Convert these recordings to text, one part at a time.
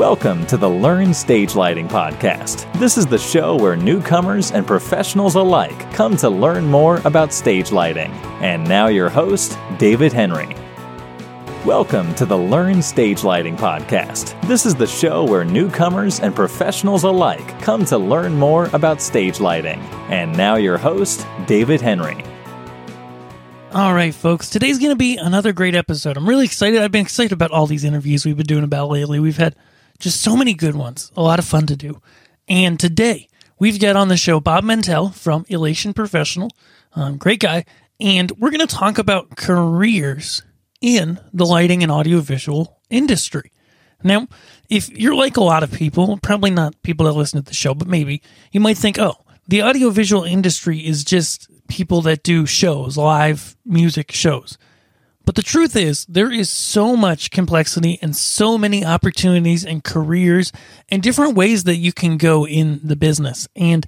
Welcome to the Learn Stage Lighting Podcast. This is the show where newcomers and professionals alike come to learn more about stage lighting. And now, your host, David Henry. Welcome to the Learn Stage Lighting Podcast. This is the show where newcomers and professionals alike come to learn more about stage lighting. And now, your host, David Henry. All right, folks. Today's going to be another great episode. I'm really excited. I've been excited about all these interviews we've been doing about lately. We've had just so many good ones, a lot of fun to do. And today, we've got on the show Bob Mentele from Elation Professional. Um, great guy. And we're going to talk about careers in the lighting and audiovisual industry. Now, if you're like a lot of people, probably not people that listen to the show, but maybe you might think, oh, the audiovisual industry is just people that do shows, live music shows. But the truth is, there is so much complexity and so many opportunities and careers and different ways that you can go in the business. And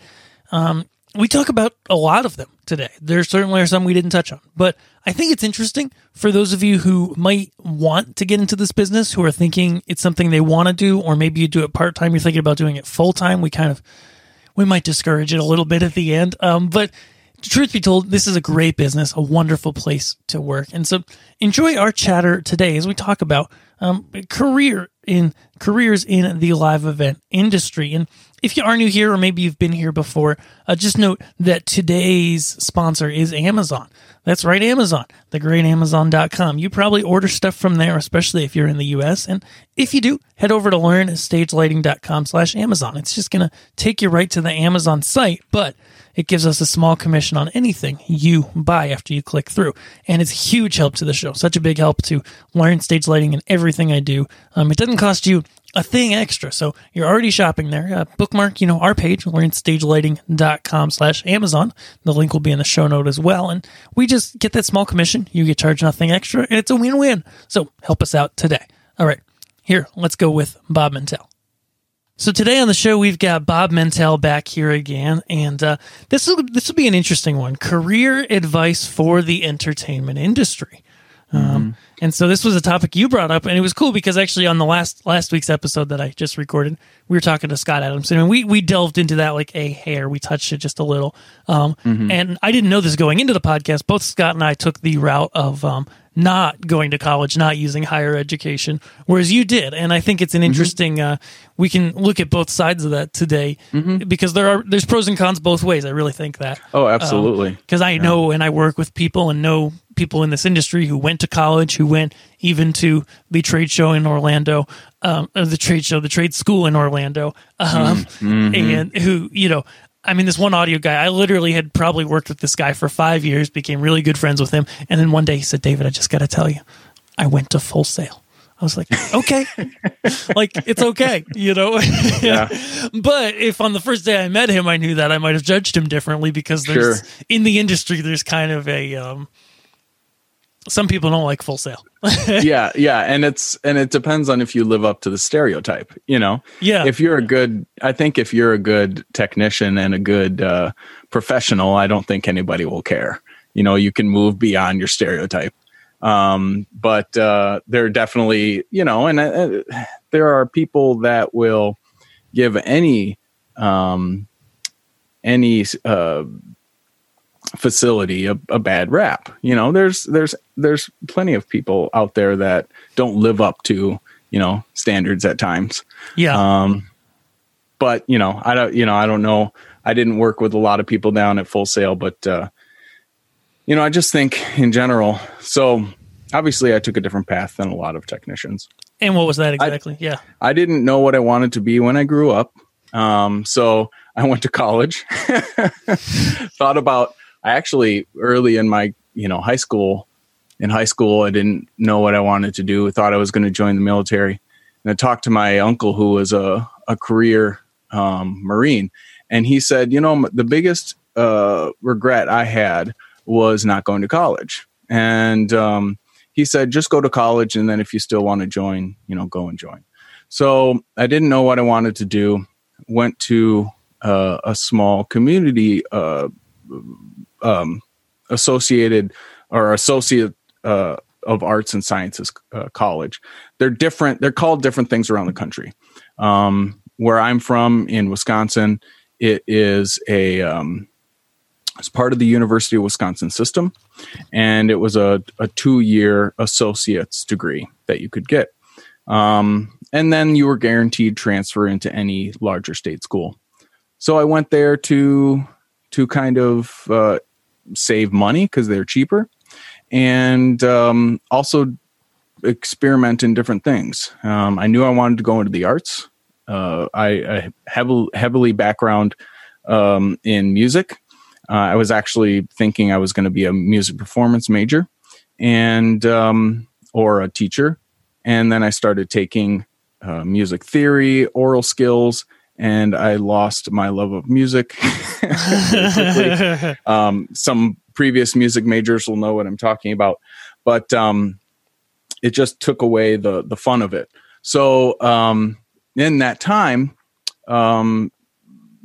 um, we talk about a lot of them today. There certainly are some we didn't touch on, but I think it's interesting for those of you who might want to get into this business, who are thinking it's something they want to do, or maybe you do it part time, you're thinking about doing it full time. We kind of we might discourage it a little bit at the end, um, but truth be told, this is a great business, a wonderful place to work. And so enjoy our chatter today as we talk about um, career in careers in the live event industry. And if you are new here, or maybe you've been here before, uh, just note that today's sponsor is Amazon. That's right, Amazon, the great Amazon.com. You probably order stuff from there, especially if you're in the US. And if you do, head over to learnstagelighting.com slash Amazon. It's just going to take you right to the Amazon site, but it gives us a small commission on anything you buy after you click through. And it's a huge help to the show. Such a big help to learn stage lighting and everything I do. Um, it doesn't cost you a thing extra. So you're already shopping there. Uh, bookmark, you know, our page, learnstagelighting.com slash Amazon. The link will be in the show note as well. And we just get that small commission. You get charged nothing extra and it's a win-win. So help us out today. All right. Here, let's go with Bob Mentele. So today on the show we've got Bob Mentele back here again, and uh, this will this will be an interesting one: career advice for the entertainment industry. Um, mm-hmm. and so this was a topic you brought up, and it was cool because actually on the last last week's episode that I just recorded, we were talking to Scott Adamson, and we we delved into that like a hair. We touched it just a little, um, mm-hmm. and I didn't know this going into the podcast. Both Scott and I took the route of um, not going to college, not using higher education, whereas you did. And I think it's an mm-hmm. interesting. Mm-hmm. Uh, we can look at both sides of that today mm-hmm. because there are there's pros and cons both ways. I really think that. Oh, absolutely. Because um, I yeah. know and I work with people and know people in this industry who went to college, who went even to the trade show in Orlando, um, the trade show, the trade school in Orlando, um, mm-hmm. and who you know I mean, this one audio guy, I literally had probably worked with this guy for five years, became really good friends with him. And then one day he said, David, I just got to tell you, I went to Full Sail. I was like, okay, like it's okay, you know. yeah. but if on the first day I met him, I knew that I might have judged him differently because there's sure. in the industry there's kind of a um, some people don't like Full Sail. yeah, yeah, and it's and it depends on if you live up to the stereotype. You know, yeah. If you're a good, I think if you're a good technician and a good uh, professional, I don't think anybody will care. You know, you can move beyond your stereotype. Um, but uh, there are definitely, you know, and uh, there are people that will give any um, any uh, facility a, a, bad rap. You know, there's there's there's plenty of people out there that don't live up to you know standards at times. Yeah. Um, but you know, I don't you know I don't know. I didn't work with a lot of people down at Full Sail, but uh, you know, I just think in general. So obviously, I took a different path than a lot of technicians. And what was that exactly? I, yeah. I didn't know what I wanted to be when I grew up. Um, so I went to college, thought about I actually early in my you know high school in high school I didn't know what I wanted to do. I thought I was going to join the military, and I talked to my uncle who was a a career um, Marine, and he said, you know, the biggest uh, regret I had was not going to college, and um, he said just go to college, and then if you still want to join, you know, go and join. So I didn't know what I wanted to do. Went to uh, a small community uh, um, associated or associate uh, of arts and sciences uh, college. They're different. They're called different things around the country. Um, where I'm from in Wisconsin, it is a um, it's part of the University of Wisconsin system, and it was a, a two year associate's degree that you could get. Um, and then you were guaranteed transfer into any larger state school. So I went there to to kind of uh, save money because they're cheaper, and um, also experiment in different things. Um, I knew I wanted to go into the arts. Uh, I, I heavily heavily background um, in music. Uh, I was actually thinking I was going to be a music performance major, and um, or a teacher, and then I started taking uh, music theory, aural skills, and I lost my love of music. um, some previous music majors will know what I'm talking about, but um, it just took away the the fun of it. So um, in that time, um,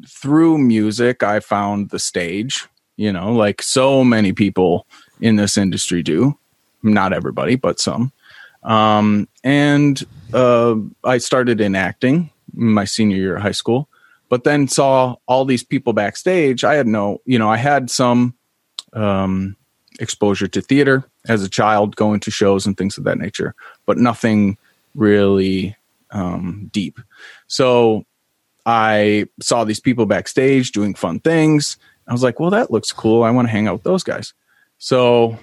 through music, I found the stage. You know, like so many people in this industry do. Not everybody, but some. Um, and uh, I started in acting my senior year of high school, but then saw all these people backstage. I had no, you know, I had some um, exposure to theater as a child, going to shows and things of that nature, but nothing really um, deep. So I saw these people backstage doing fun things. I was like, well, that looks cool. I want to hang out with those guys. So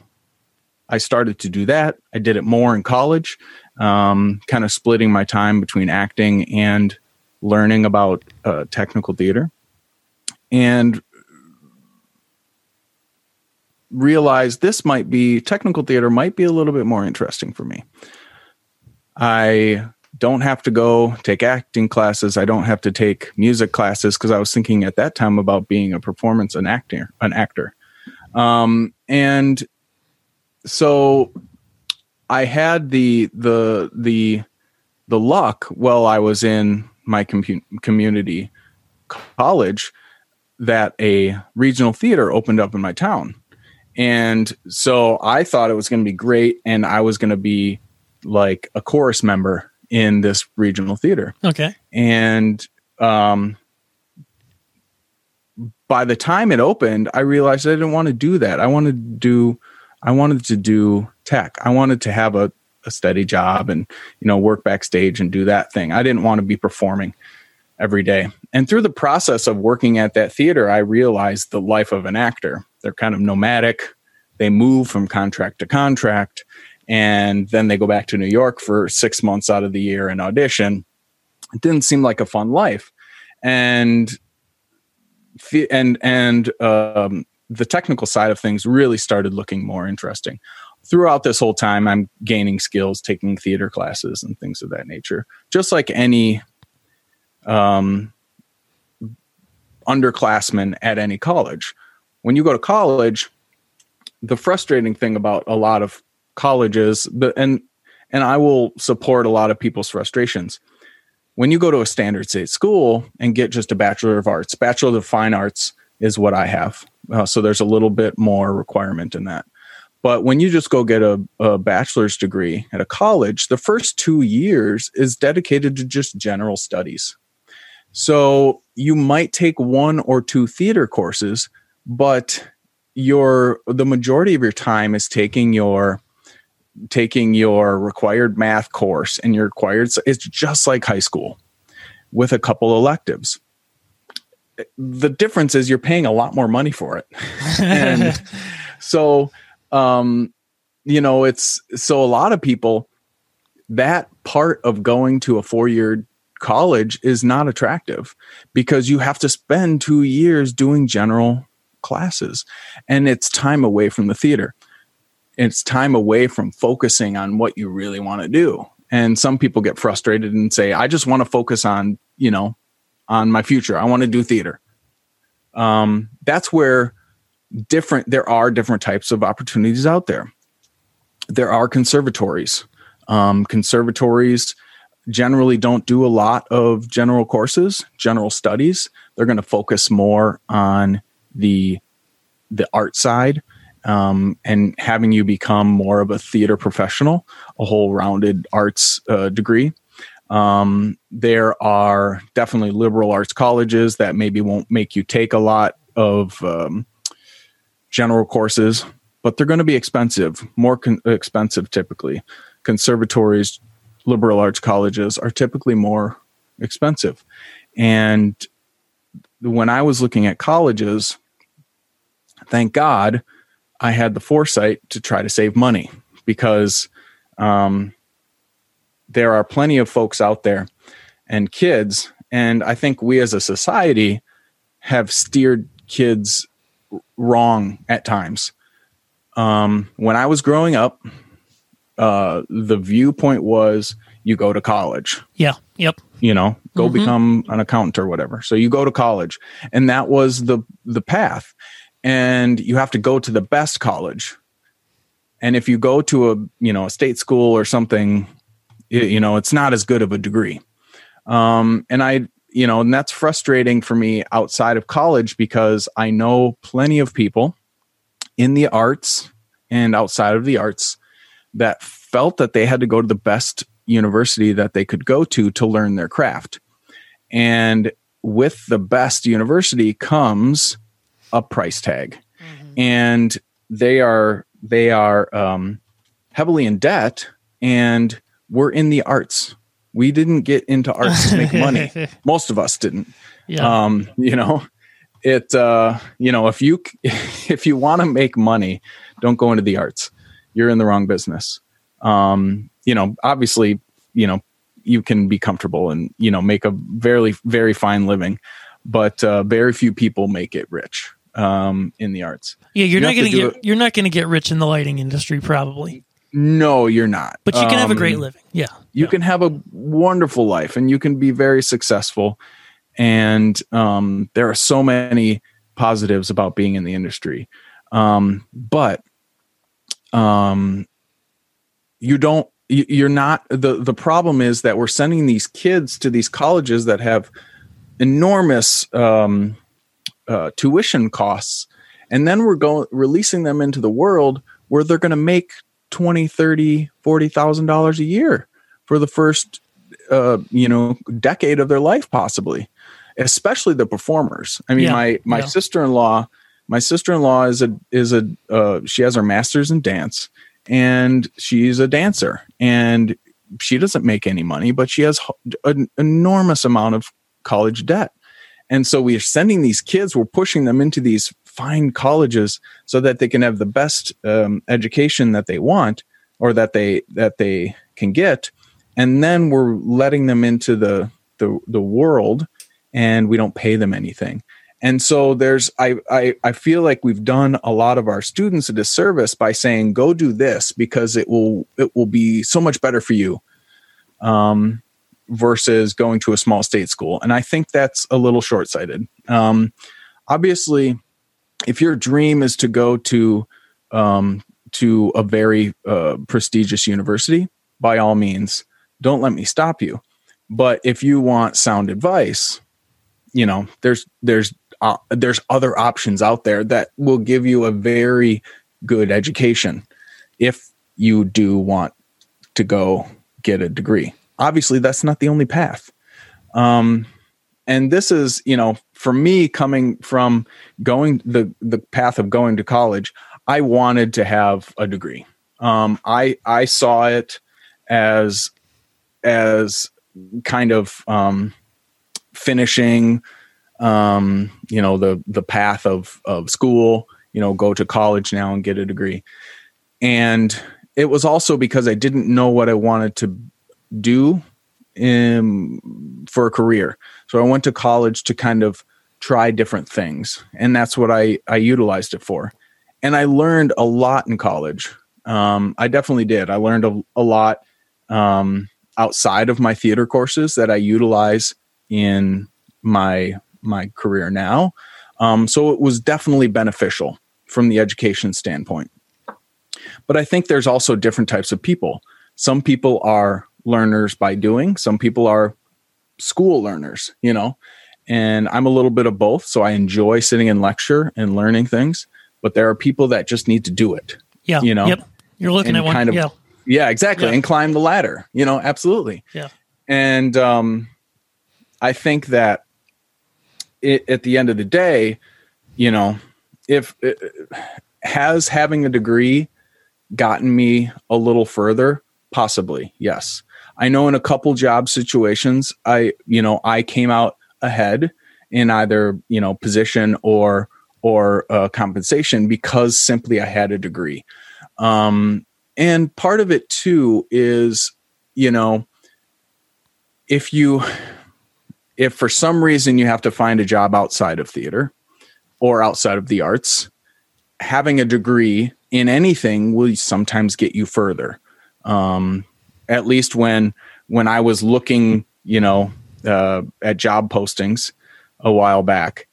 I started to do that. I did it more in college, um, kind of splitting my time between acting and learning about uh, technical theater. And realized this might be technical theater might be a little bit more interesting for me. I don't have to go take acting classes. I don't have to take music classes because I was thinking at that time about being a performance an actor, an actor. Um, and so I had the the the the luck while I was in my com- community college that a regional theater opened up in my town and so I thought it was going to be great. And I was going to be like a chorus member in this regional theater. Okay. And um, by the time it opened, I realized I didn't want to do that. I wanted to do, I wanted to do tech. I wanted to have a, a steady job and, you know, work backstage and do that thing. I didn't want to be performing every day. And through the process of working at that theater, I realized the life of an actor. They're kind of nomadic. They move from contract to contract, and then they go back to New York for six months out of the year and audition. It didn't seem like a fun life, and and and um, the technical side of things really started looking more interesting. Throughout this whole time, I'm gaining skills, taking theater classes and things of that nature, just like any um, underclassmen at any college when you go to college, the frustrating thing about a lot of colleges, and and I will support a lot of people's frustrations. When you go to a standard state school and get just a bachelor of arts, bachelor of fine arts is what I have. Uh, so there's a little bit more requirement in that. But when you just go get a, a, bachelor's degree at a college, the first two years is dedicated to just general studies. So you might take one or two theater courses, but your the majority of your time is taking your taking your required math course and your required it's just like high school with a couple electives the difference is you're paying a lot more money for it and so um you know it's so a lot of people that part of going to a four year college is not attractive because you have to spend two years doing general classes and it's time away from the theater. It's time away from focusing on what you really want to do. And some people get frustrated and say i just want to focus on you know on my future. I want to do theater. Um, that's where different there are different types of opportunities out there. There are conservatories. Um, conservatories generally don't do a lot of general courses general studies. They're going to focus more on the the art side um, and having you become more of a theater professional, a whole rounded arts uh, degree. Um, there are definitely liberal arts colleges that maybe won't make you take a lot of um, general courses, but they're going to be expensive, more con- expensive typically. Conservatories, liberal arts colleges are typically more expensive. And when I was looking at colleges, thank God I had the foresight to try to save money because um, there are plenty of folks out there and kids, and I think we as a society have steered kids wrong at times. Um, when I was growing up, uh, the viewpoint was you go to college. Yeah. Yep. You know, go mm-hmm. become an accountant or whatever. So you go to college, and that was the the path. And you have to go to the best college. And if you go to a you know a state school or something, you know it's not as good of a degree. Um, and I you know, and that's frustrating for me outside of college because I know plenty of people in the arts and outside of the arts that felt that they had to go to the best university that they could go to to learn their craft. And with the best university comes a price tag. Mm-hmm. And they are they are um, heavily in debt and we're in the arts we didn't get into arts to make money. Most of us didn't. Yeah. Um, you know, it uh, you know, if you if you want to make money, don't go into the arts. You're in the wrong business. Um, you know, obviously, you know, you can be comfortable and, you know, make a very very fine living, but uh, very few people make it rich um, in the arts. Yeah, you're you not going to get it. you're not going to get rich in the lighting industry probably. No, you're not. But you can um, have a great um, living. Yeah. You yeah. can have a wonderful life and you can be very successful. And um, there are so many positives about being in the industry. Um, but um, you don't, you're not, the, the problem is that we're sending these kids to these colleges that have enormous um, uh, tuition costs. And then we're going, releasing them into the world where they're going to make 20 30 40 thousand dollars a year for the first uh, you know decade of their life possibly especially the performers i mean yeah, my my yeah. sister-in-law my sister-in-law is a is a uh, she has her master's in dance and she's a dancer and she doesn't make any money but she has an enormous amount of college debt and so we are sending these kids we're pushing them into these find colleges so that they can have the best um, education that they want or that they that they can get. And then we're letting them into the the, the world and we don't pay them anything. And so there's I, I i feel like we've done a lot of our students a disservice by saying go do this because it will it will be so much better for you um versus going to a small state school. And i think that's a little short-sighted. Um obviously if your dream is to go to um, to a very uh, prestigious university, by all means, don't let me stop you. But if you want sound advice, you know, there's there's uh, there's other options out there that will give you a very good education if you do want to go get a degree. Obviously, that's not the only path. Um, and this is you know for me coming from going the the path of going to college i wanted to have a degree um, i i saw it as as kind of um, finishing um, you know the the path of of school you know go to college now and get a degree and it was also because i didn't know what i wanted to do in, for a career. So I went to college to kind of try different things, and that's what I I utilized it for. And I learned a lot in college. Um, I definitely did. I learned a, a lot um, outside of my theater courses that I utilize in my my career now. Um, so it was definitely beneficial from the education standpoint. But I think there's also different types of people. Some people are learners by doing. Some people are school learners, you know, and I'm a little bit of both. So I enjoy sitting in lecture and learning things. but there are people that just need to do it. Yeah. You know, Yep. You're looking at one. kind of- yeah. Yeah, exactly. Yeah. And climb the ladder, you know, absolutely. Yeah. And um, I think that it, at the end of the day, you know, if uh, has having a degree gotten me a little further, possibly, yes. I know in a couple job situations, I, you know, I came out ahead in either, you know, position or or uh, compensation because simply I had a degree. Um, and part of it too is, you know, if you if for some reason you have to find a job outside of theater or outside of the arts, having a degree in anything will sometimes get you further. Um, at least when when I was looking, you know, uh, at job postings a while back,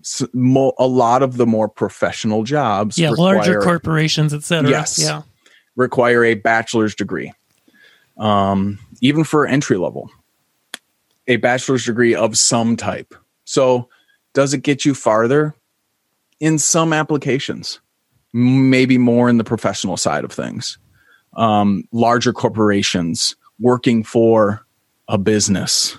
s- mo- a lot of the more professional jobs, Yeah. Larger corporations, et cetera. Yes. Yeah. require a bachelor's degree, um, even for entry level, a bachelor's degree of some type. So, does it get you farther? In some applications, maybe more in the professional side of things. Um, larger corporations working for a business,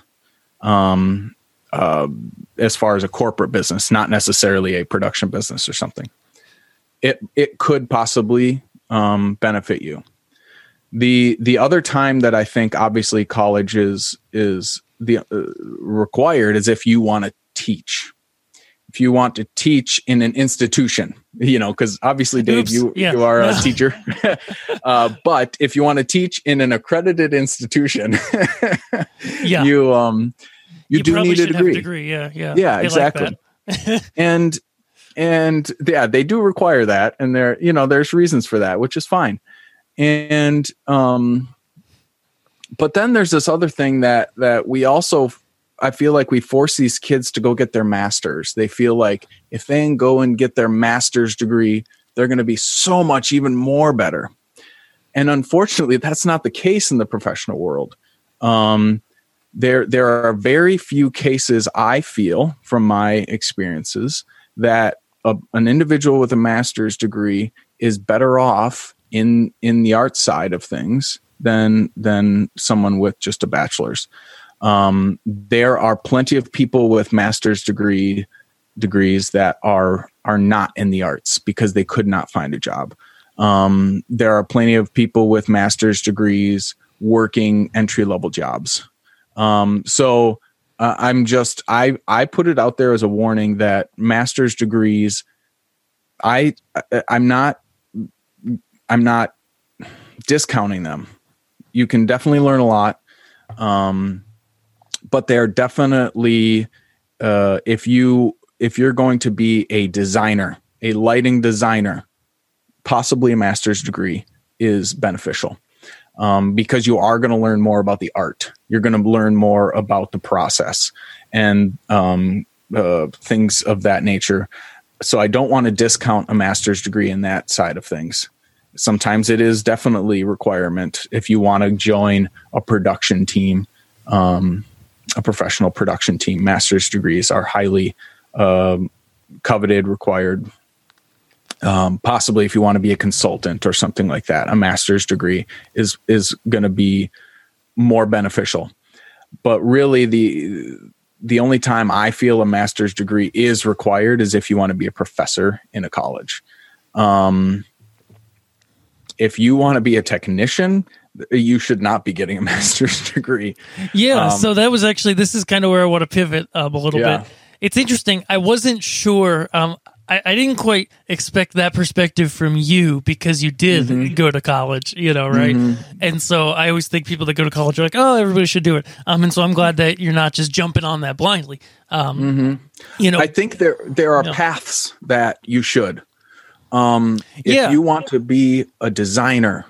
um, uh, as far as a corporate business, not necessarily a production business or something. It it could possibly um, benefit you. The the other time that I think obviously college is is the uh, required is if you want to teach. If you want to teach in an institution, you know, because obviously, Dave, Oops. you Yeah. you are a teacher. uh, but if you want to teach in an accredited institution, Yeah. you um you, do need a degree. degree. Yeah. Yeah. Yeah, like exactly. that. and and yeah they do require that and there you know there's reasons for that which is fine and um but then there's this other thing that that we also i feel like we force these kids to go get their masters. They feel like if they go and get their master's degree they're going to be so much even more better. And unfortunately that's not the case in the professional world. Um there there are very few cases i feel from my experiences that a, an individual with a master's degree is better off in in the art side of things than than someone with just a bachelor's um, there are plenty of people with master's degree degrees that are are not in the arts because they could not find a job. Um, there are plenty of people with master's degrees working entry level jobs. Um, so uh, I'm just I I put it out there as a warning that master's degrees I I'm not I'm not discounting them. You can definitely learn a lot, um, but they're definitely uh, if you if you're going to be a designer, a lighting designer, possibly a master's degree is beneficial um, because you are going to learn more about the art. You're going to learn more about the process and um, uh, things of that nature. So I don't want to discount a master's degree in that side of things. Sometimes it is definitely a requirement if you want to join a production team, um, a professional production team. Master's degrees are highly um, coveted, required um, possibly if you want to be a consultant or something like that. A master's degree is is going to be more beneficial. But really the the only time i feel a master's degree is required is if you want to be a professor in a college. Um, if you want to be a technician you should not be getting a master's degree Yeah, Um, so that was actually this is kind of where I want to pivot um, a little Yeah. bit. It's interesting. I wasn't sure. Um, I, I didn't quite expect that perspective from you because you did Mm-hmm. go to college, you know, right? And so I always think people that go to college are like, oh, everybody should do it. Um, and so I'm glad that you're not just jumping on that blindly. Um, you know, Mm-hmm. I think there there are No. paths that you should. Um, if Yeah. you want to be a designer,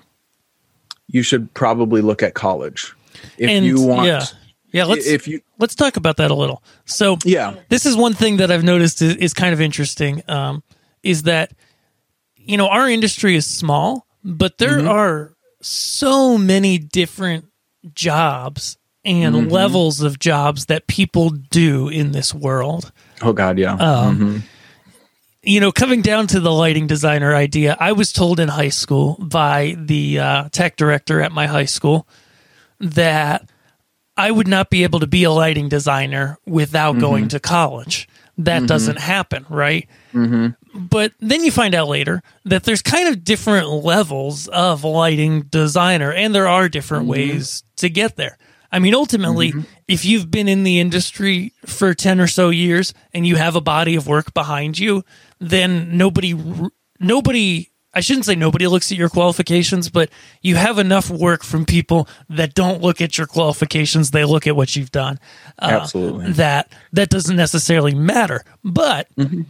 you should probably look at college. If and you want, yeah, yeah. Let's if you, let's talk about that a little. So yeah, this is one thing that I've noticed is, is kind of interesting. Um, is that you know our industry is small, but there are so many different jobs and levels of jobs that people do in this world. oh god, yeah, Um, Mhm. You know, coming down to the lighting designer idea, I was told in high school by the uh, tech director at my high school that I would not be able to be a lighting designer without mm-hmm. going to college. That mm-hmm. doesn't happen, right? Mm-hmm. But then you find out later that there's kind of different levels of lighting designer, and there are different mm-hmm. ways to get there. I mean, ultimately, mm-hmm. if you've been in the industry for 10 or so years and you have a body of work behind you, then nobody, nobody, I shouldn't say nobody looks at your qualifications, but you have enough work from people that don't look at your qualifications. They look at what you've done. Uh, Absolutely. That, that doesn't necessarily matter. But, mm-hmm.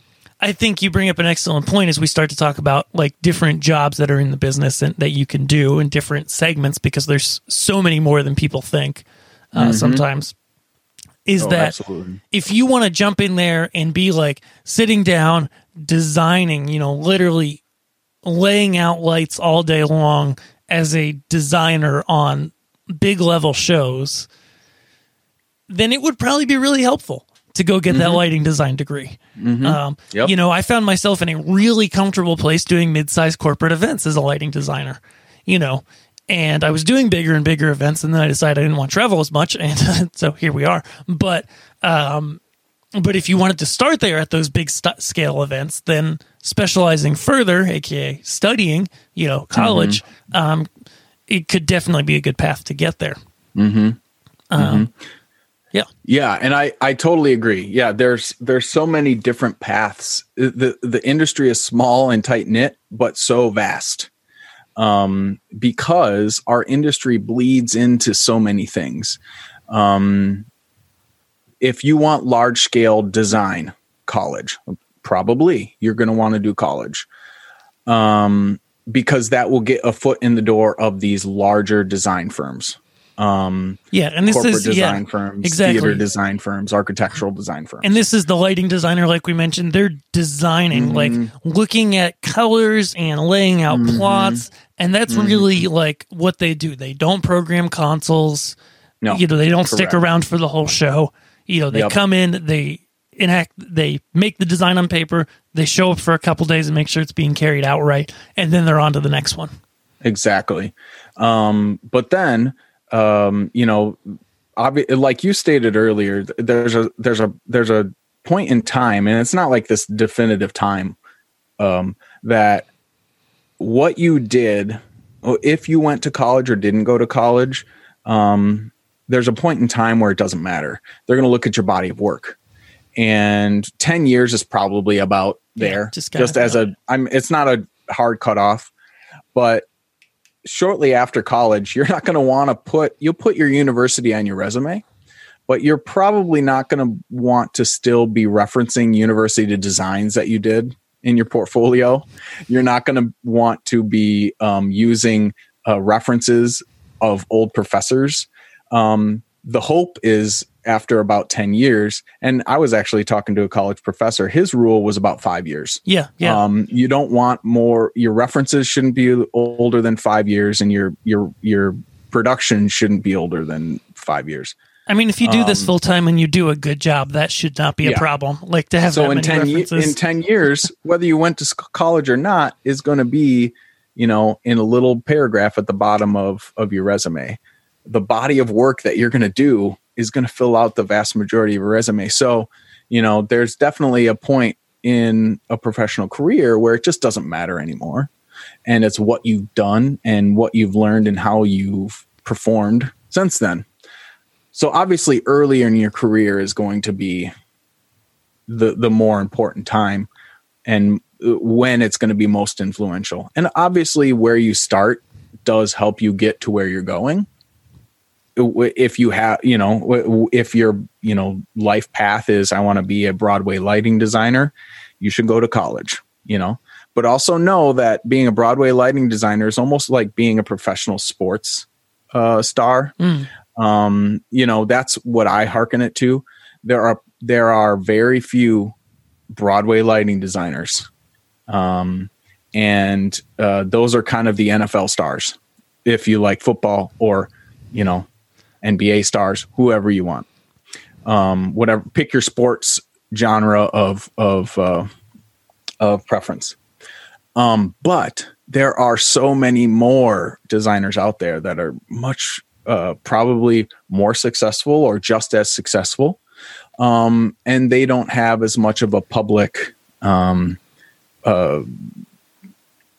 I think you bring up an excellent point as we start to talk about like different jobs that are in the business and that you can do in different segments because there's so many more than people think uh, mm-hmm. sometimes. Is oh, that absolutely. if you want to jump in there and be like sitting down, designing, you know, literally laying out lights all day long as a designer on big level shows, then it would probably be really helpful to go get mm-hmm. that lighting design degree. Mm-hmm. Um, yep. You know, I found myself in a really comfortable place doing mid-sized corporate events as a lighting designer. You know, and I was doing bigger and bigger events, and then I decided I didn't want to travel as much, and so here we are. But um, but if you wanted to start there at those big st- scale events, then specializing further, aka studying, you know, college, mm-hmm. um, it could definitely be a good path to get there. Mm-hmm. Um, mm-hmm. Yeah. Yeah, and I I totally agree. Yeah, there's there's so many different paths. The the industry is small and tight knit, but so vast. Um, because our industry bleeds into so many things. Um, if you want large scale design college, probably you're going to want to do college. Um, because that will get a foot in the door of these larger design firms um, yeah, and this corporate is design yeah, firms, exactly. theater design firms, architectural design firms. And this is the lighting designer, like we mentioned. They're designing, mm-hmm. like looking at colors and laying out mm-hmm. plots, and that's mm-hmm. really like what they do. They don't program consoles. No, you know, they don't correct. stick around for the whole show. You know, they yep. come in, they enact, they make the design on paper, they show up for a couple days and make sure it's being carried out right, and then they're on to the next one. Exactly. Um, but then um, you know, obvi- like you stated earlier, there's a there's a there's a point in time, and it's not like this definitive time um, that what you did, if you went to college or didn't go to college, um, there's a point in time where it doesn't matter. They're going to look at your body of work, and ten years is probably about there. Yeah, just, just as a, I'm. It's not a hard cutoff, but shortly after college, you're not going to want to put, you'll put your university on your resume, but you're probably not going to want to still be referencing university designs that you did in your portfolio. You're not going to want to be um, using uh, references of old professors. Um, the hope is after about 10 years and i was actually talking to a college professor his rule was about five years yeah yeah um, you don't want more your references shouldn't be older than five years and your your your production shouldn't be older than five years I mean, if you do this um, full time and you do a good job, that should not be a problem. Like to have so in ten ye- in ten years, whether you went to college or not, is going to be, you know, in a little paragraph at the bottom of of your resume. The body of work that you're going to do is going to fill out the vast majority of a resume. So, you know, there's definitely a point in a professional career where it just doesn't matter anymore. And it's what you've done and what you've learned and how you've performed since then. So obviously earlier in your career is going to be the the more important time and uh, when it's going to be most influential. And obviously where you start does help you get to where you're going if you have you know if your you know life path is i want to be a broadway lighting designer you should go to college you know? But also know that being a broadway lighting designer is almost like being a professional sports uh, star. Mm. um, you know that's what i hearken it to. There are there are very few broadway lighting designers um, and uh, those are kind of the nfl stars if you like football or you know NBA stars, whoever you want. Um, whatever, pick your sports genre of of uh, of preference. Um, but there are so many more designers out there that are much uh, probably more successful or just as successful. Um, and they don't have as much of a public um, uh,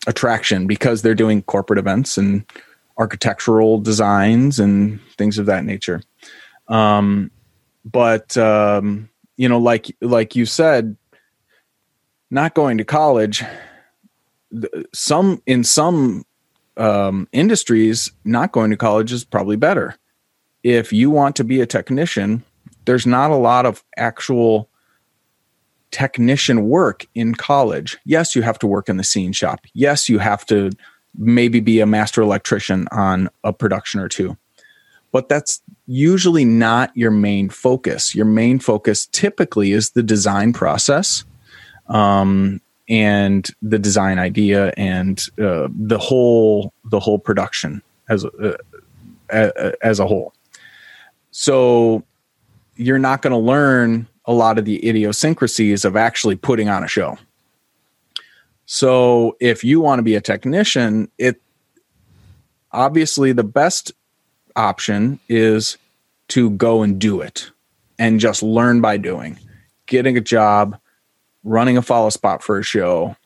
attraction because they're doing corporate events and architectural designs and things of that nature. Um, but um, you know, like like you said, not going to college. Some in some um, industries, not going to college is probably better. If you want to be a technician, there's not a lot of actual technician work in college. Yes, you have to work in the scene shop. Yes, you have to maybe be a master electrician on a production or two. But that's usually not your main focus. Your main focus typically is the design process um, and the design idea and uh, the whole the whole production as uh, as a whole. So you're not going to learn a lot of the idiosyncrasies of actually putting on a show. So if you want to be a technician, it obviously the best option is to go and do it and just learn by doing. Getting a job, running a follow spot for a show,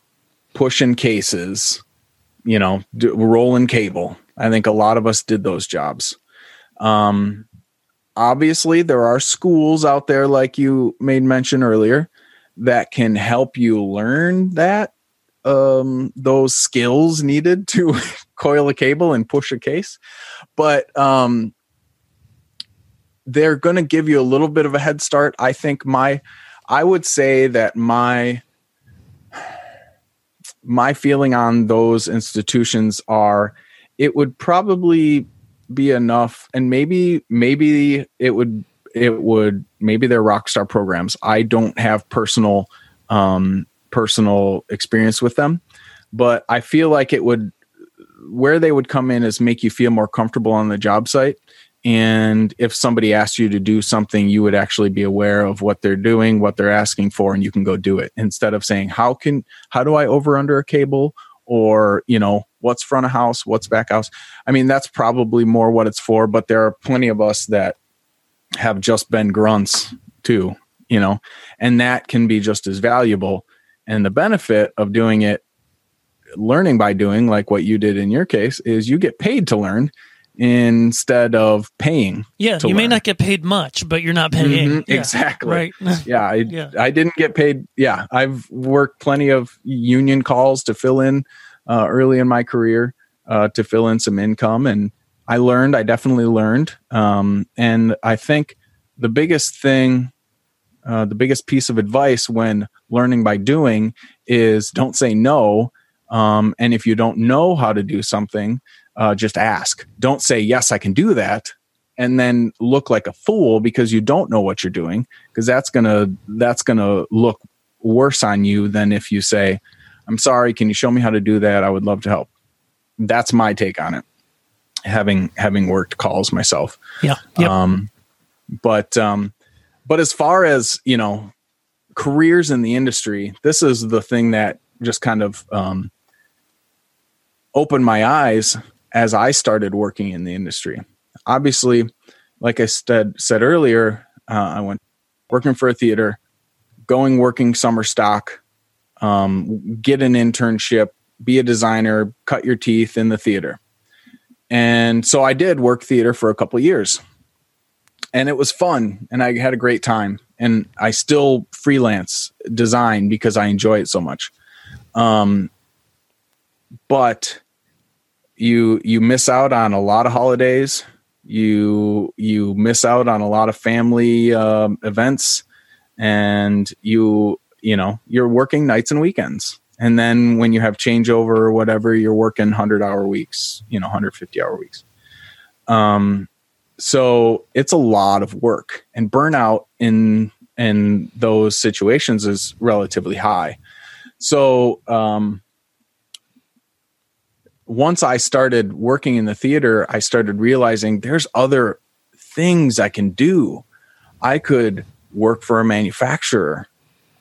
pushing cases, you know, do, rolling cable. I think a lot of us did those jobs. Um, obviously there are schools out there like you made mention earlier that can help you learn that um, those skills needed to coil a cable and push a case. But um, they're going to give you a little bit of a head start. I think my i would say that my my feeling on those institutions are it would probably be enough and maybe maybe it would it would maybe they're rock star programs. I don't have personal um personal experience with them. But i feel like it would where they would come in is make you feel more comfortable on the job site. And if somebody asked you to do something you would actually be aware of what they're doing what they're asking for and you can go do it. Instead of saying how can how do i over under a cable? or you know what's front of house? What's back house? I mean that's probably more what it's for but there are plenty of us that have just been grunts too you know? And that can be just as valuable and the benefit of doing it learning by doing like what you did in your case is you get paid to learn instead of paying. Yeah, you learn. may not get paid much, but you're not paying. Mm-hmm, yeah, exactly. Right. yeah, I, yeah. I didn't get paid. Yeah, I've worked plenty of union calls to fill in uh, early in my career uh, to fill in some income, and I learned. I definitely learned, um, and I think the biggest thing. Uh, the biggest piece of advice when learning by doing is don't say no. Um, and if you don't know how to do something, uh, just ask. Don't say, yes, I can do that. And then look like a fool because you don't know what you're doing. Because that's gonna that's gonna look worse on you than if you say, "I'm sorry, can you show me how to do that? I would love to help." That's my take on it. Having having worked calls myself, yeah. Yep. Um, but um, but as far as you know, careers in the industry, this is the thing that just kind of um, opened my eyes as I started working in the industry. Obviously, like I said said earlier, uh, I went working for a theater, going working summer stock, um, get an internship, be a designer, cut your teeth in the theater. And so I did work theater for a couple years. And it was fun and I had a great time. And I still freelance design because I enjoy it so much. Um, but you you miss out on a lot of holidays you you miss out on a lot of family um, events and you you know you're working nights and weekends and then when you have changeover or whatever you're working 100 hour weeks you know 150 hour weeks um so it's a lot of work and burnout in in those situations is relatively high so um once I started working in the theater, I started realizing there's other things I can do. I could work for a manufacturer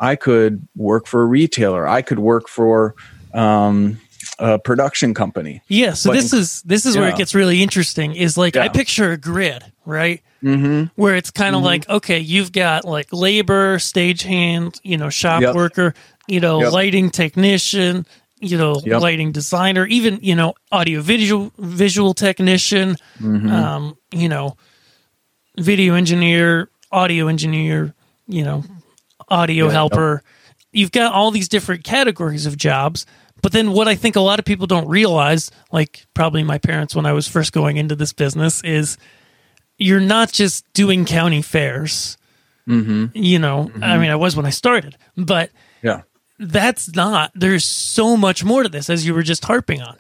I could work for a retailer. I could work for um, a production company. Yeah. So But- this is this is where it gets really interesting. Is like I picture a grid, right? Mm-hmm. Where it's kind of like okay, you've got like labor, stagehand, you know, shop Yep. worker, you know, Yep. lighting technician, you know, Yep. lighting designer, even you know, audio visual visual technician, Mm-hmm. um, you know, video engineer, audio engineer, you know, audio Yeah, helper. You've got all these different categories of jobs. But then what I think a lot of people don't realize, like probably my parents when I was first going into this business, is you're not just doing county fairs. Mm-hmm. You know, I mean, I was when I started, but Yeah. that's not there's so much more to this as you were just harping on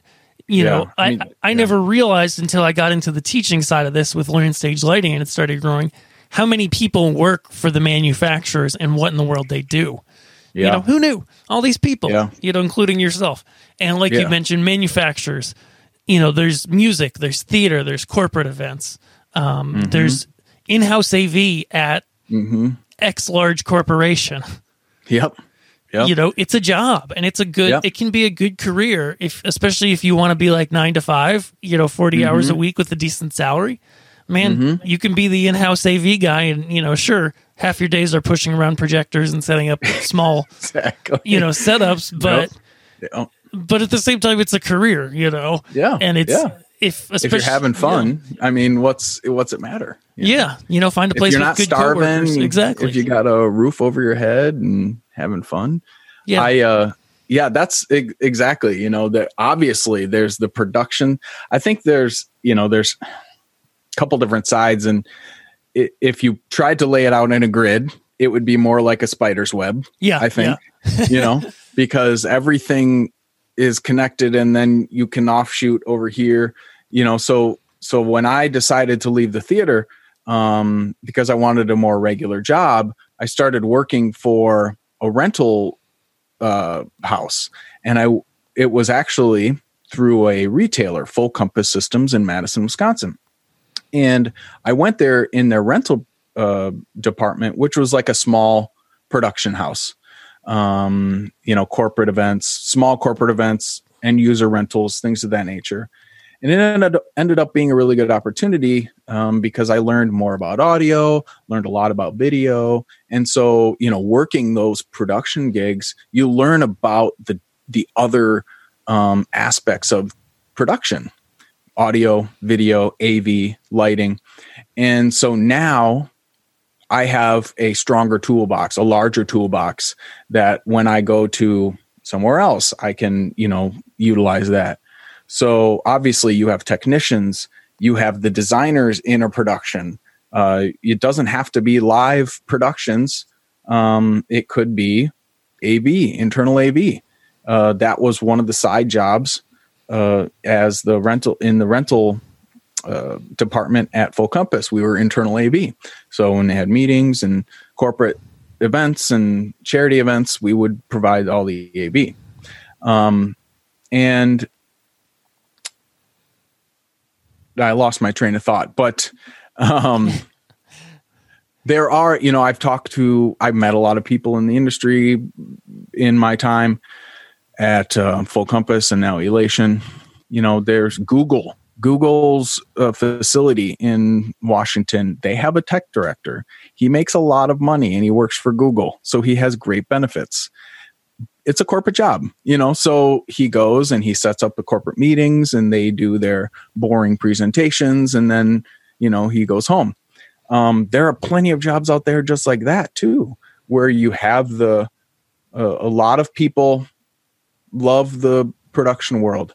you Yeah, know i I i, mean, yeah. never realized until i got into the teaching side of this with learn stage lighting and it started growing how many people work for the manufacturers and what in the world they do Yeah. you know who knew all these people Yeah. you know including yourself and like you mentioned manufacturers you know there's music there's theater there's corporate events um, Mm-hmm. there's in-house av at mm-hmm. x large corporation Yep. Yep. you know it's a job and it's a good Yep. it can be a good career if especially if you want to be like nine to five you know 40 Mm-hmm. hours a week with a decent salary man you can be the in-house av guy and you know sure half your days are pushing around projectors and setting up small exactly. you know setups but Yeah. but at the same time it's a career you know Yeah, and it's yeah. if if you're having fun, I mean, what's what's it matter? You know? yeah you know find a If place you're with not good starving, coworkers. exactly If you got a roof over your head and having fun, yeah I uh yeah, that's ex- exactly, you know, that obviously there's the production. I think there's, you know, there's couple different sides and i if you tried to lay it out in a grid, it would be more like a spider's web, yeah I think, yeah. you know, because everything is connected and then you can offshoot over here, you know, so so when I decided to leave the theater um because I wanted a more regular job, I started working for a rental uh, house, and I it was actually through a retailer, Full Compass Systems in Madison, Wisconsin, and I went there in their rental uh, department, which was like a small production house. Um, you know, corporate events, small corporate events, end user rentals, things of that nature. And it ended, ended up being a really good opportunity um, because I learned more about audio, learned a lot about video, and so you know working those production gigs you learn about the the other um, aspects of production audio video av lighting. And so now i have a stronger toolbox a larger toolbox that when i go to somewhere else i can you know utilize that. So obviously you have technicians you have the designers in a production. Uh, it doesn't have to be live productions. Um, it could be AV, internal AV. Uh, that was one of the side jobs uh, as the rental in the rental uh, department at Full Compass. We were internal AV. So when they had meetings and corporate events and charity events, we would provide all the AV. Um, and I lost my train of thought, but um, there are you know i've talked to i've met a lot of people in the industry in my time at uh, full compass and now elation. You know there's google google's uh, facility in washington. They have a tech director. He makes a lot of money and he works for google so he has great benefits. It's a corporate job you know so he goes and he sets up the corporate meetings and they do their boring presentations and then you know he goes home. Um, there are plenty of jobs out there just like that too where you have the uh, a lot of people love the production world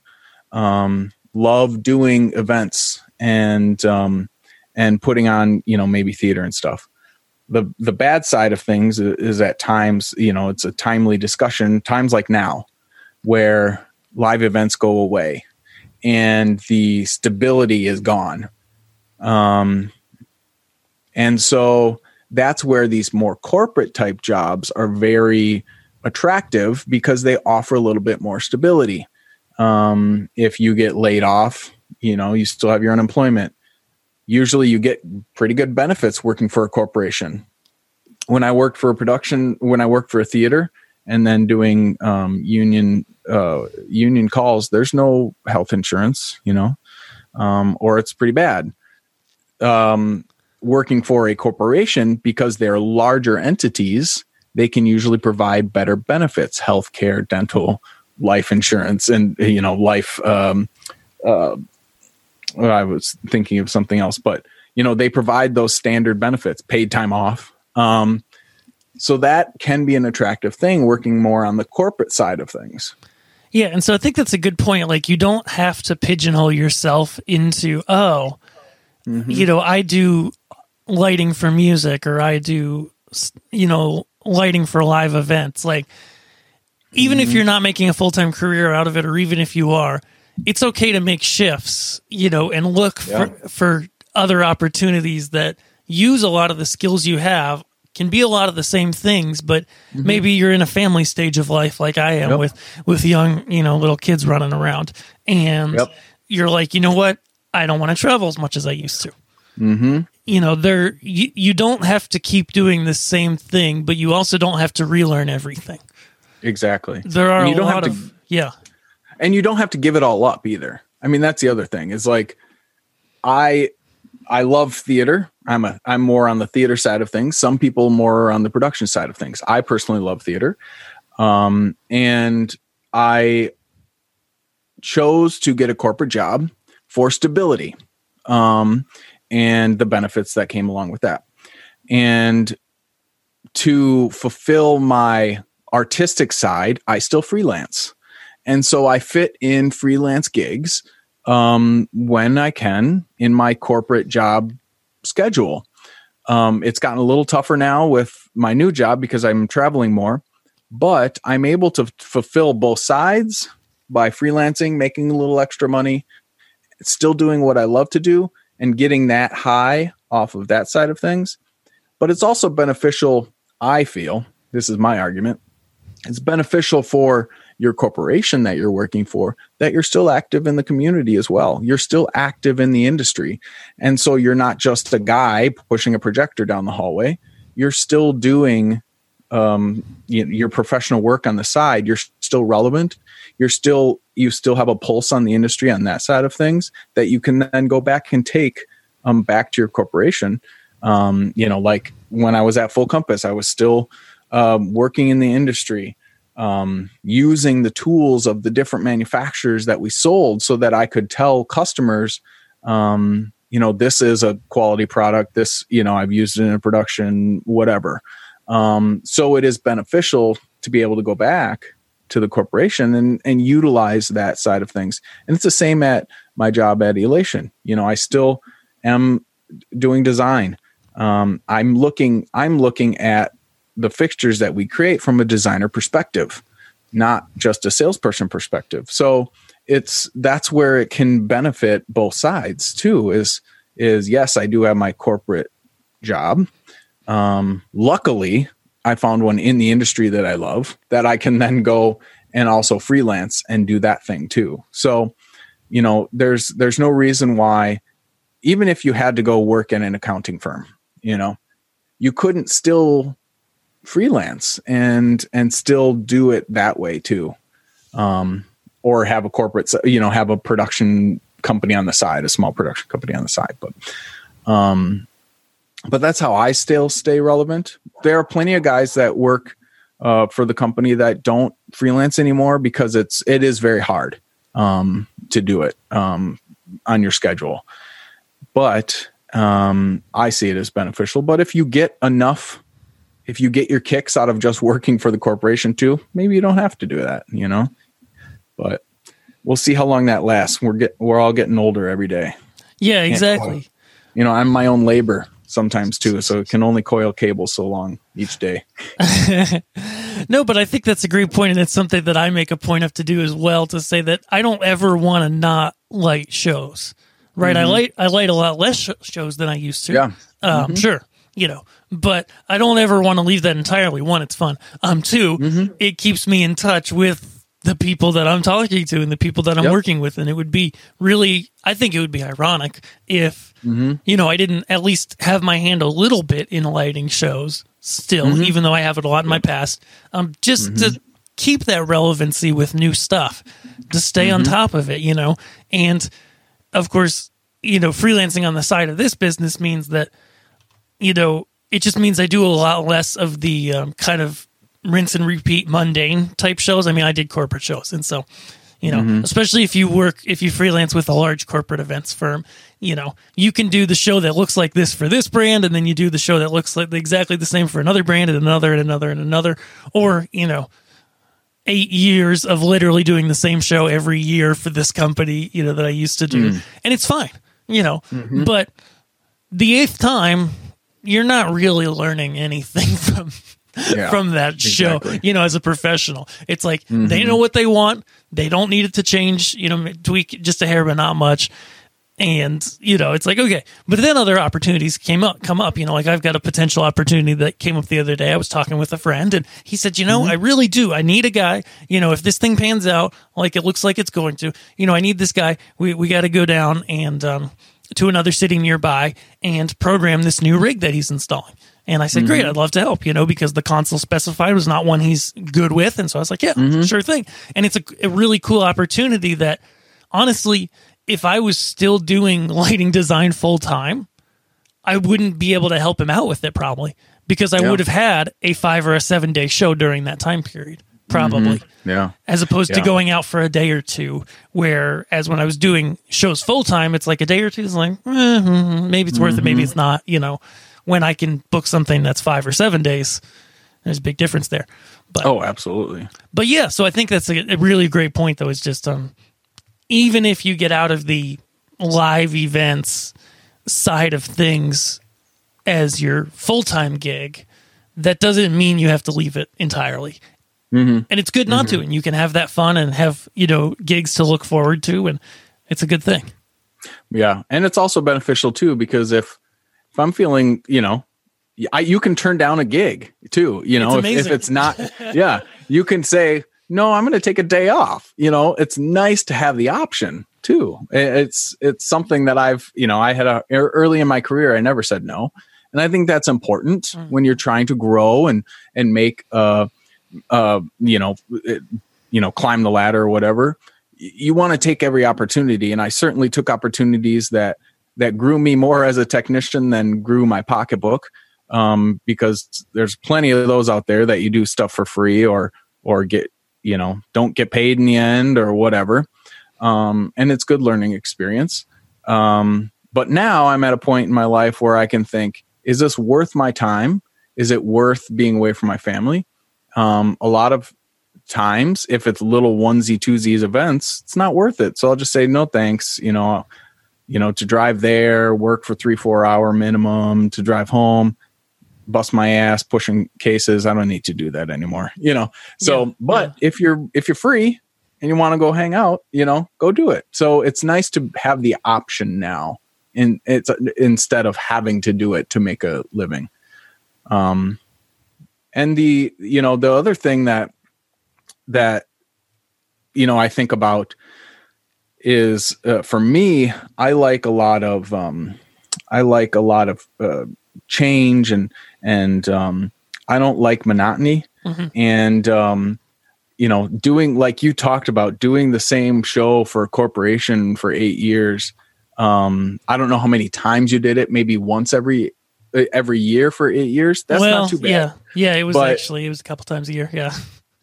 um, love doing events and um, and putting on you know maybe theater and stuff. The the bad side of things is, at times you know it's a timely discussion times like now where live events go away and the stability is gone. Um, and so that's where these more corporate type jobs are very attractive because they offer a little bit more stability. Um, if you get laid off, you know, you still have your unemployment. Usually you get pretty good benefits working for a corporation. when I worked for a production, when I worked for a theater, and then doing um, union uh, union calls, there's no health insurance, you know, um, or it's pretty bad. Um, working for a corporation because they're larger entities, they can usually provide better benefits, healthcare, dental, life insurance, and you know, life. Um, uh, I was thinking of something else, but you know, they provide those standard benefits, paid time off. Um, so that can be an attractive thing working more on the corporate side of things. Yeah, and so I think that's a good point. Like you don't have to pigeonhole yourself into, oh, mm-hmm. you know, I do lighting for music or I do you know, lighting for live events. Like even mm-hmm. if you're not making a full-time career out of it or even if you are, it's okay to make shifts, you know, and look yeah. for for other opportunities that use a lot of the skills you have can be a lot of the same things, but mm-hmm. maybe you're in a family stage of life like I am yep. with with young, you know, little kids running around, and yep. you're like, you know what, I don't want to travel as much as I used to. Mm-hmm. You know, there you, you don't have to keep doing the same thing, but you also don't have to relearn everything. Exactly. There are you a lot to, of yeah, and you don't have to give it all up either. I mean, that's the other thing. Is like I I love theater. I'm a I'm more on the theater side of things. Some people more on the production side of things. I personally love theater, um, and I chose to get a corporate job for stability um, and the benefits that came along with that, and to fulfill my artistic side, I still freelance, and so I fit in freelance gigs um, when I can in my corporate job schedule. Um, it's gotten a little tougher now with my new job because I'm traveling more, but I'm able to fulfill both sides by freelancing, making a little extra money, still doing what I love to do, and getting that high off of that side of things. But it's also beneficial, I feel, this is my argument, it's beneficial for your corporation that you're working for that you're still active in the community as well. You're still active in the industry. And so you're not just a guy pushing a projector down the hallway. You're still doing um, you know, your professional work on the side. You're still relevant. You're still you still have a pulse on the industry on that side of things that you can then go back and take um, back to your corporation. Um, you know, like when I was at Full Compass, I was still um, working in the industry um, using the tools of the different manufacturers that we sold so that I could tell customers, um, you know, this is a quality product. This, you know, I've used it in production, whatever. Um, so it is beneficial to be able to go back to the corporation and, and utilize that side of things. And it's the same at my job at Elation. You know, I still am doing design. Um, I'm looking, I'm looking at the fixtures that we create from a designer perspective, not just a salesperson perspective. So it's that's where it can benefit both sides too. Is is yes, I do have my corporate job. Um, luckily, I found one in the industry that I love that I can then go and also freelance and do that thing too. So, you know, there's there's no reason why even if you had to go work in an accounting firm, you know, you couldn't still freelance and and still do it that way too um or have a corporate you know have a production company on the side a small production company on the side but um but that's how i still stay relevant there are plenty of guys that work uh, for the company that don't freelance anymore because it's it is very hard um, to do it um, on your schedule but um, i see it as beneficial but if you get enough if you get your kicks out of just working for the corporation too, maybe you don't have to do that, you know. But we'll see how long that lasts. We're get we're all getting older every day. Yeah, exactly. You know, I'm my own labor sometimes too, so it can only coil cable so long each day. no, but I think that's a great point, and it's something that I make a point of to do as well. To say that I don't ever want to not light shows. Right, mm-hmm. I light I light a lot less sh- shows than I used to. Yeah, um, mm-hmm. sure you know, but I don't ever want to leave that entirely. One, it's fun. Um, 2 mm-hmm. it keeps me in touch with the people that I'm talking to and the people that I'm Yep. working with. And it would be really, I think it would be ironic if, Mm-hmm. you know, I didn't at least have my hand a little bit in lighting shows still, Mm-hmm. even though I have it a lot in my past, um, just to keep that relevancy with new stuff, to stay on Mm-hmm. top of it, you know? And of course, you know, freelancing on the side of this business means that, you know, it just means I do a lot less of the um, kind of rinse and repeat mundane type shows. I mean, I did corporate shows. And so, you know, mm-hmm. especially if you work, if you freelance with a large corporate events firm, you know, you can do the show that looks like this for this brand, and then you do the show that looks like exactly the same for another brand and another and another and another. Or, you know, eight years of literally doing the same show every year for this company, you know, that I used to do. Mm. And it's fine, you know, mm-hmm. but the eighth time, you're not really learning anything from Yeah, from that show, you know, as a professional. It's like they know what they want. They don't need it to change, you know, tweak just a hair, but not much. And, you know, it's like, okay. But then other opportunities came up, come up, you know, like I've got a potential opportunity that came up the other day. I was talking with a friend and he said, you know, I really do. I need a guy, you know, if this thing pans out like it looks like it's going to, you know, I need this guy. We, we got to go down and, um, to another city nearby and program this new rig that he's installing. And I said, great, I'd love to help, you know, because the console specified was not one he's good with. And so I was like, yeah, sure thing. And it's a, a really cool opportunity that honestly, if I was still doing lighting design full time, I wouldn't be able to help him out with it probably because I Yeah. would have had a five or a seven day show during that time period, probably Yeah. as opposed to going out for a day or two. Where, as when I was doing shows full time, it's like a day or two is like eh, maybe it's worth it, Mm-hmm. maybe it's not. You know, when I can book something that's five or seven days, there's a big difference there. But Oh, absolutely. but yeah, so I think that's a, a really great point. Though is just um, even if you get out of the live events side of things as your full time gig, that doesn't mean you have to leave it entirely. Mm-hmm. And it's good not to, and you can have that fun and have you know gigs to look forward to, and it's a good thing. Yeah, and it's also beneficial too because if if I'm feeling, you know, I, you can turn down a gig too. You know, if, if it's not, yeah, you can say no. I'm going to take a day off. You know, it's nice to have the option too. It's it's something that I've you know I had a early in my career I never said no, and I think that's important when you're trying to grow and and make uh uh you know it- you know climb the ladder or whatever you want to take every opportunity and i certainly took opportunities that that grew me more as a technician than grew my pocketbook um, because there's plenty of those out there that you do stuff for free or or get you know don't get paid in the end or whatever. Um, and it's good learning experience. Um, but now i'm at a point in my life where i can think is this worth my time? Is it worth being away from my family? Um, a lot of times if it's little onesie twosies events it's not worth it. So i'll just say no thanks you know you know to drive there work for three four hour minimum to drive home bust my ass pushing cases. I don't need to do that anymore you know? So Yeah, but if you're if you're free and you want to go hang out you know go do it. So it's nice to have the option now and it's instead of having to do it to make a living. Um and the you know the other thing that that you know i think about is uh, for me i like a lot of um i like a lot of uh, change and and um i don't like monotony Mhm. and um you know doing like you talked about doing the same show for a corporation for 8 years um i don't know how many times you did it maybe once every uh, every year for 8 years that's well, not too bad yeah, yeah, it was But- actually it was a couple times a year. Yeah,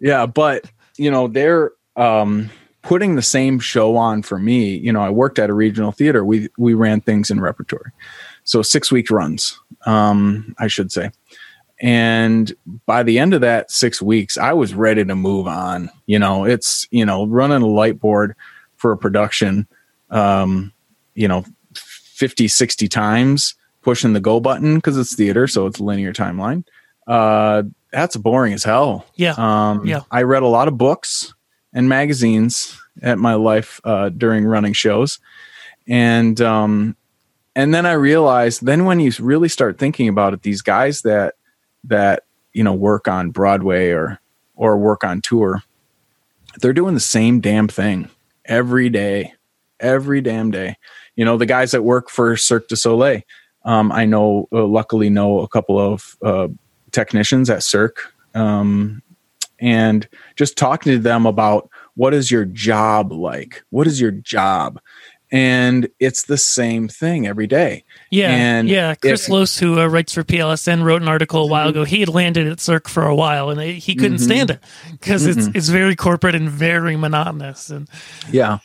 yeah, but you know, they're um putting the same show on for me. You know, I worked at a regional theater. We we ran things in repertory. So 6 week runs, um I should say. And by the end of that 6 weeks, I was ready to move on. You know, it's, you know, running a light board for a production um you know 50 60 times pushing the go button because it's theater so it's linear timeline uh that's boring as hell yeah, um, Yeah. I read a lot of books and magazines at my life uh, during running shows, and um, and then I realized then when you really start thinking about it, these guys that that you know work on Broadway or or work on tour, they're doing the same damn thing every day, every damn day. You know, the guys that work for Cirque du Soleil, um, I know, uh, luckily, know a couple of uh, technicians at Cirque, um, and just talking to them about what is your job like? What is your job? And it's the same thing every day. Yeah, And yeah. Chris if- Lose, who uh, writes for PLSN, wrote an article a while ago. He had landed at Cirque for a while, and he couldn't stand it because it's it's very corporate and very monotonous. And Yeah.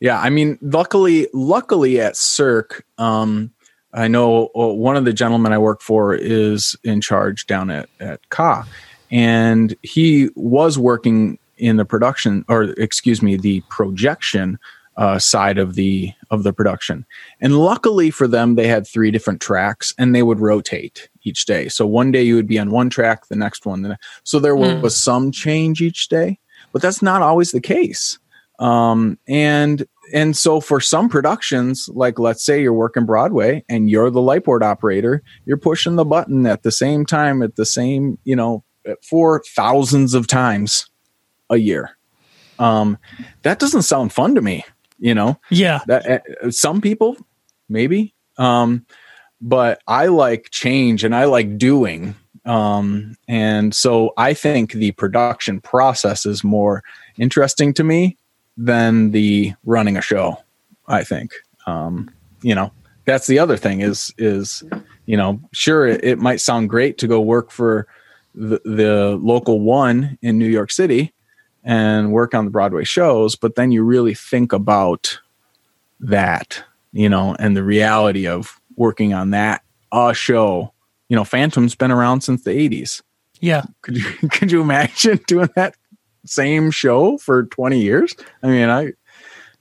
Yeah. I mean, luckily, luckily at Cirque, um, I know uh, one of the gentlemen I work for is in charge down at, at Ka. And he was working in the production or excuse me, the projection uh, side of the of the production. And luckily for them, they had three different tracks and they would rotate each day. So one day you would be on one track, the next one. The, so there Hmm. was some change each day, but that's not always the case um and and so for some productions like let's say you're working broadway and you're the light board operator you're pushing the button at the same time at the same you know for thousands of times a year. Um that doesn't sound fun to me you know? Yeah, that uh, some people maybe um but i like change and i like doing um and so i think the production process is more interesting to me than the running a show i think. Um you know that's the other thing is is you know sure it, it might sound great to go work for the, the local one in new york city and work on the broadway shows but then you really think about that, you know, and the reality of working on that a show. You know, Phantom's been around since the 80s. yeah. Could you could you imagine doing that same show for 20 years? I mean, I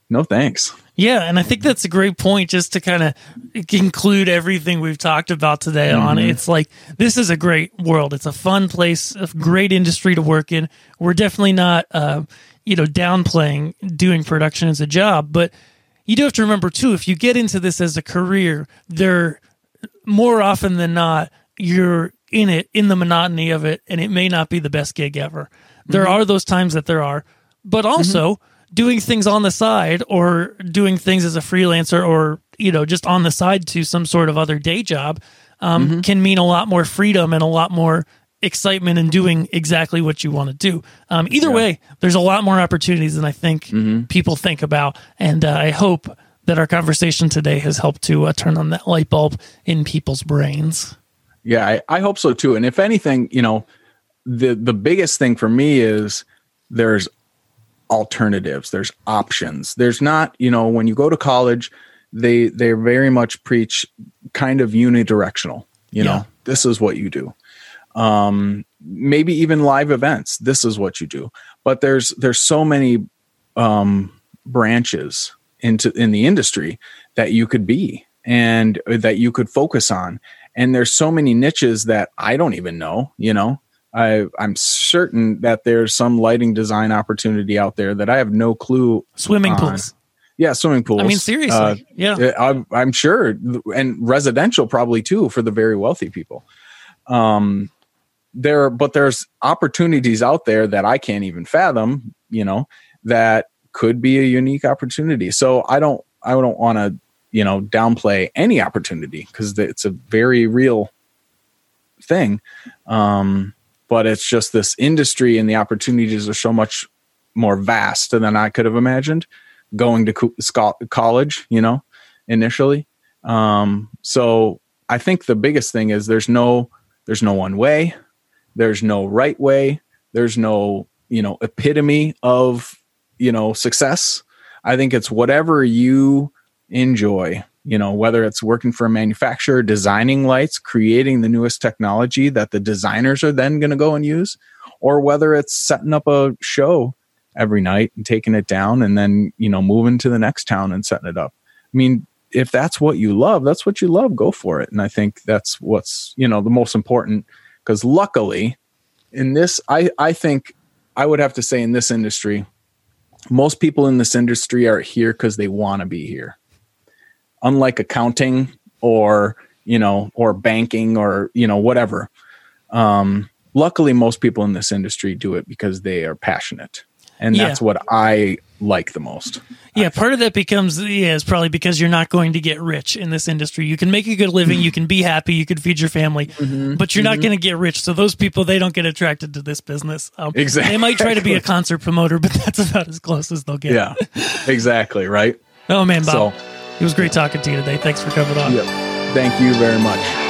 no thanks. Yeah, and I think that's a great point just to kind of conclude everything we've talked about today on it. Mm-hmm. It's like this is a great world. It's a fun place, a great industry to work in. We're definitely not uh, you know, downplaying doing production as a job, but you do have to remember too if you get into this as a career, there more often than not you're in it in the monotony of it and it may not be the best gig ever. There mm-hmm. are those times that there are, but also mm-hmm. Doing things on the side or doing things as a freelancer or you know just on the side to some sort of other day job um, can mean a lot more freedom and a lot more excitement in doing exactly what you want to do. Um, either way, there's a lot more opportunities than I think people think about, and uh, I hope that our conversation today has helped to uh, turn on that light bulb in people's brains. Yeah, I, I hope so too. And if anything, you know, the the biggest thing for me is there's alternatives, there's options. There's not, you know, when you go to college, they they very much preach kind of unidirectional. You Yeah. know, this is what you do. Um, maybe even live events. This is what you do. But there's there's so many um, branches into in the industry that you could be and that you could focus on and there's so many niches that i don't even know you know I, i'm certain that there's some lighting design opportunity out there that i have no clue Swimming on. pools. yeah swimming pools I mean, seriously. Uh, yeah. I'm, I'm sure and residential probably too for the very wealthy people um there but there's opportunities out there that i can't even fathom you know that could be a unique opportunity so i don't i don't want to you know downplay any opportunity because it's a very real thing um but it's just this industry and the opportunities are so much more vast than i could have imagined going to co- college you know initially. Um so i think the biggest thing is there's no there's no one way. There's no right way. There's no you know epitome of you know success. I think it's whatever you enjoy you know whether it's working for a manufacturer designing lights creating the newest technology that the designers are then going to go and use or whether it's setting up a show every night and taking it down and then you know moving to the next town and setting it up. I mean if that's what you love that's what you love go for it. And i think that's what's you know the most important because luckily in this i i think i would have to say in this industry most people in this industry are here because they want to be here unlike accounting or you know or banking or you know whatever um luckily most people in this industry do it because they are passionate and Yeah. that's what I like the most. Yeah, part of that becomes yeah, is probably because you're not going to get rich in this industry. You can make a good living, you can be happy, you can feed your family, Mm-hmm. but you're not going to get rich. So those people they don't get attracted to this business. Um, Exactly. They might try to be a concert promoter, but that's about as close as they'll get. Yeah, exactly. Right. Oh man, Bob, So, it was great talking to you today. Thanks for coming on. yep. Thank you very much.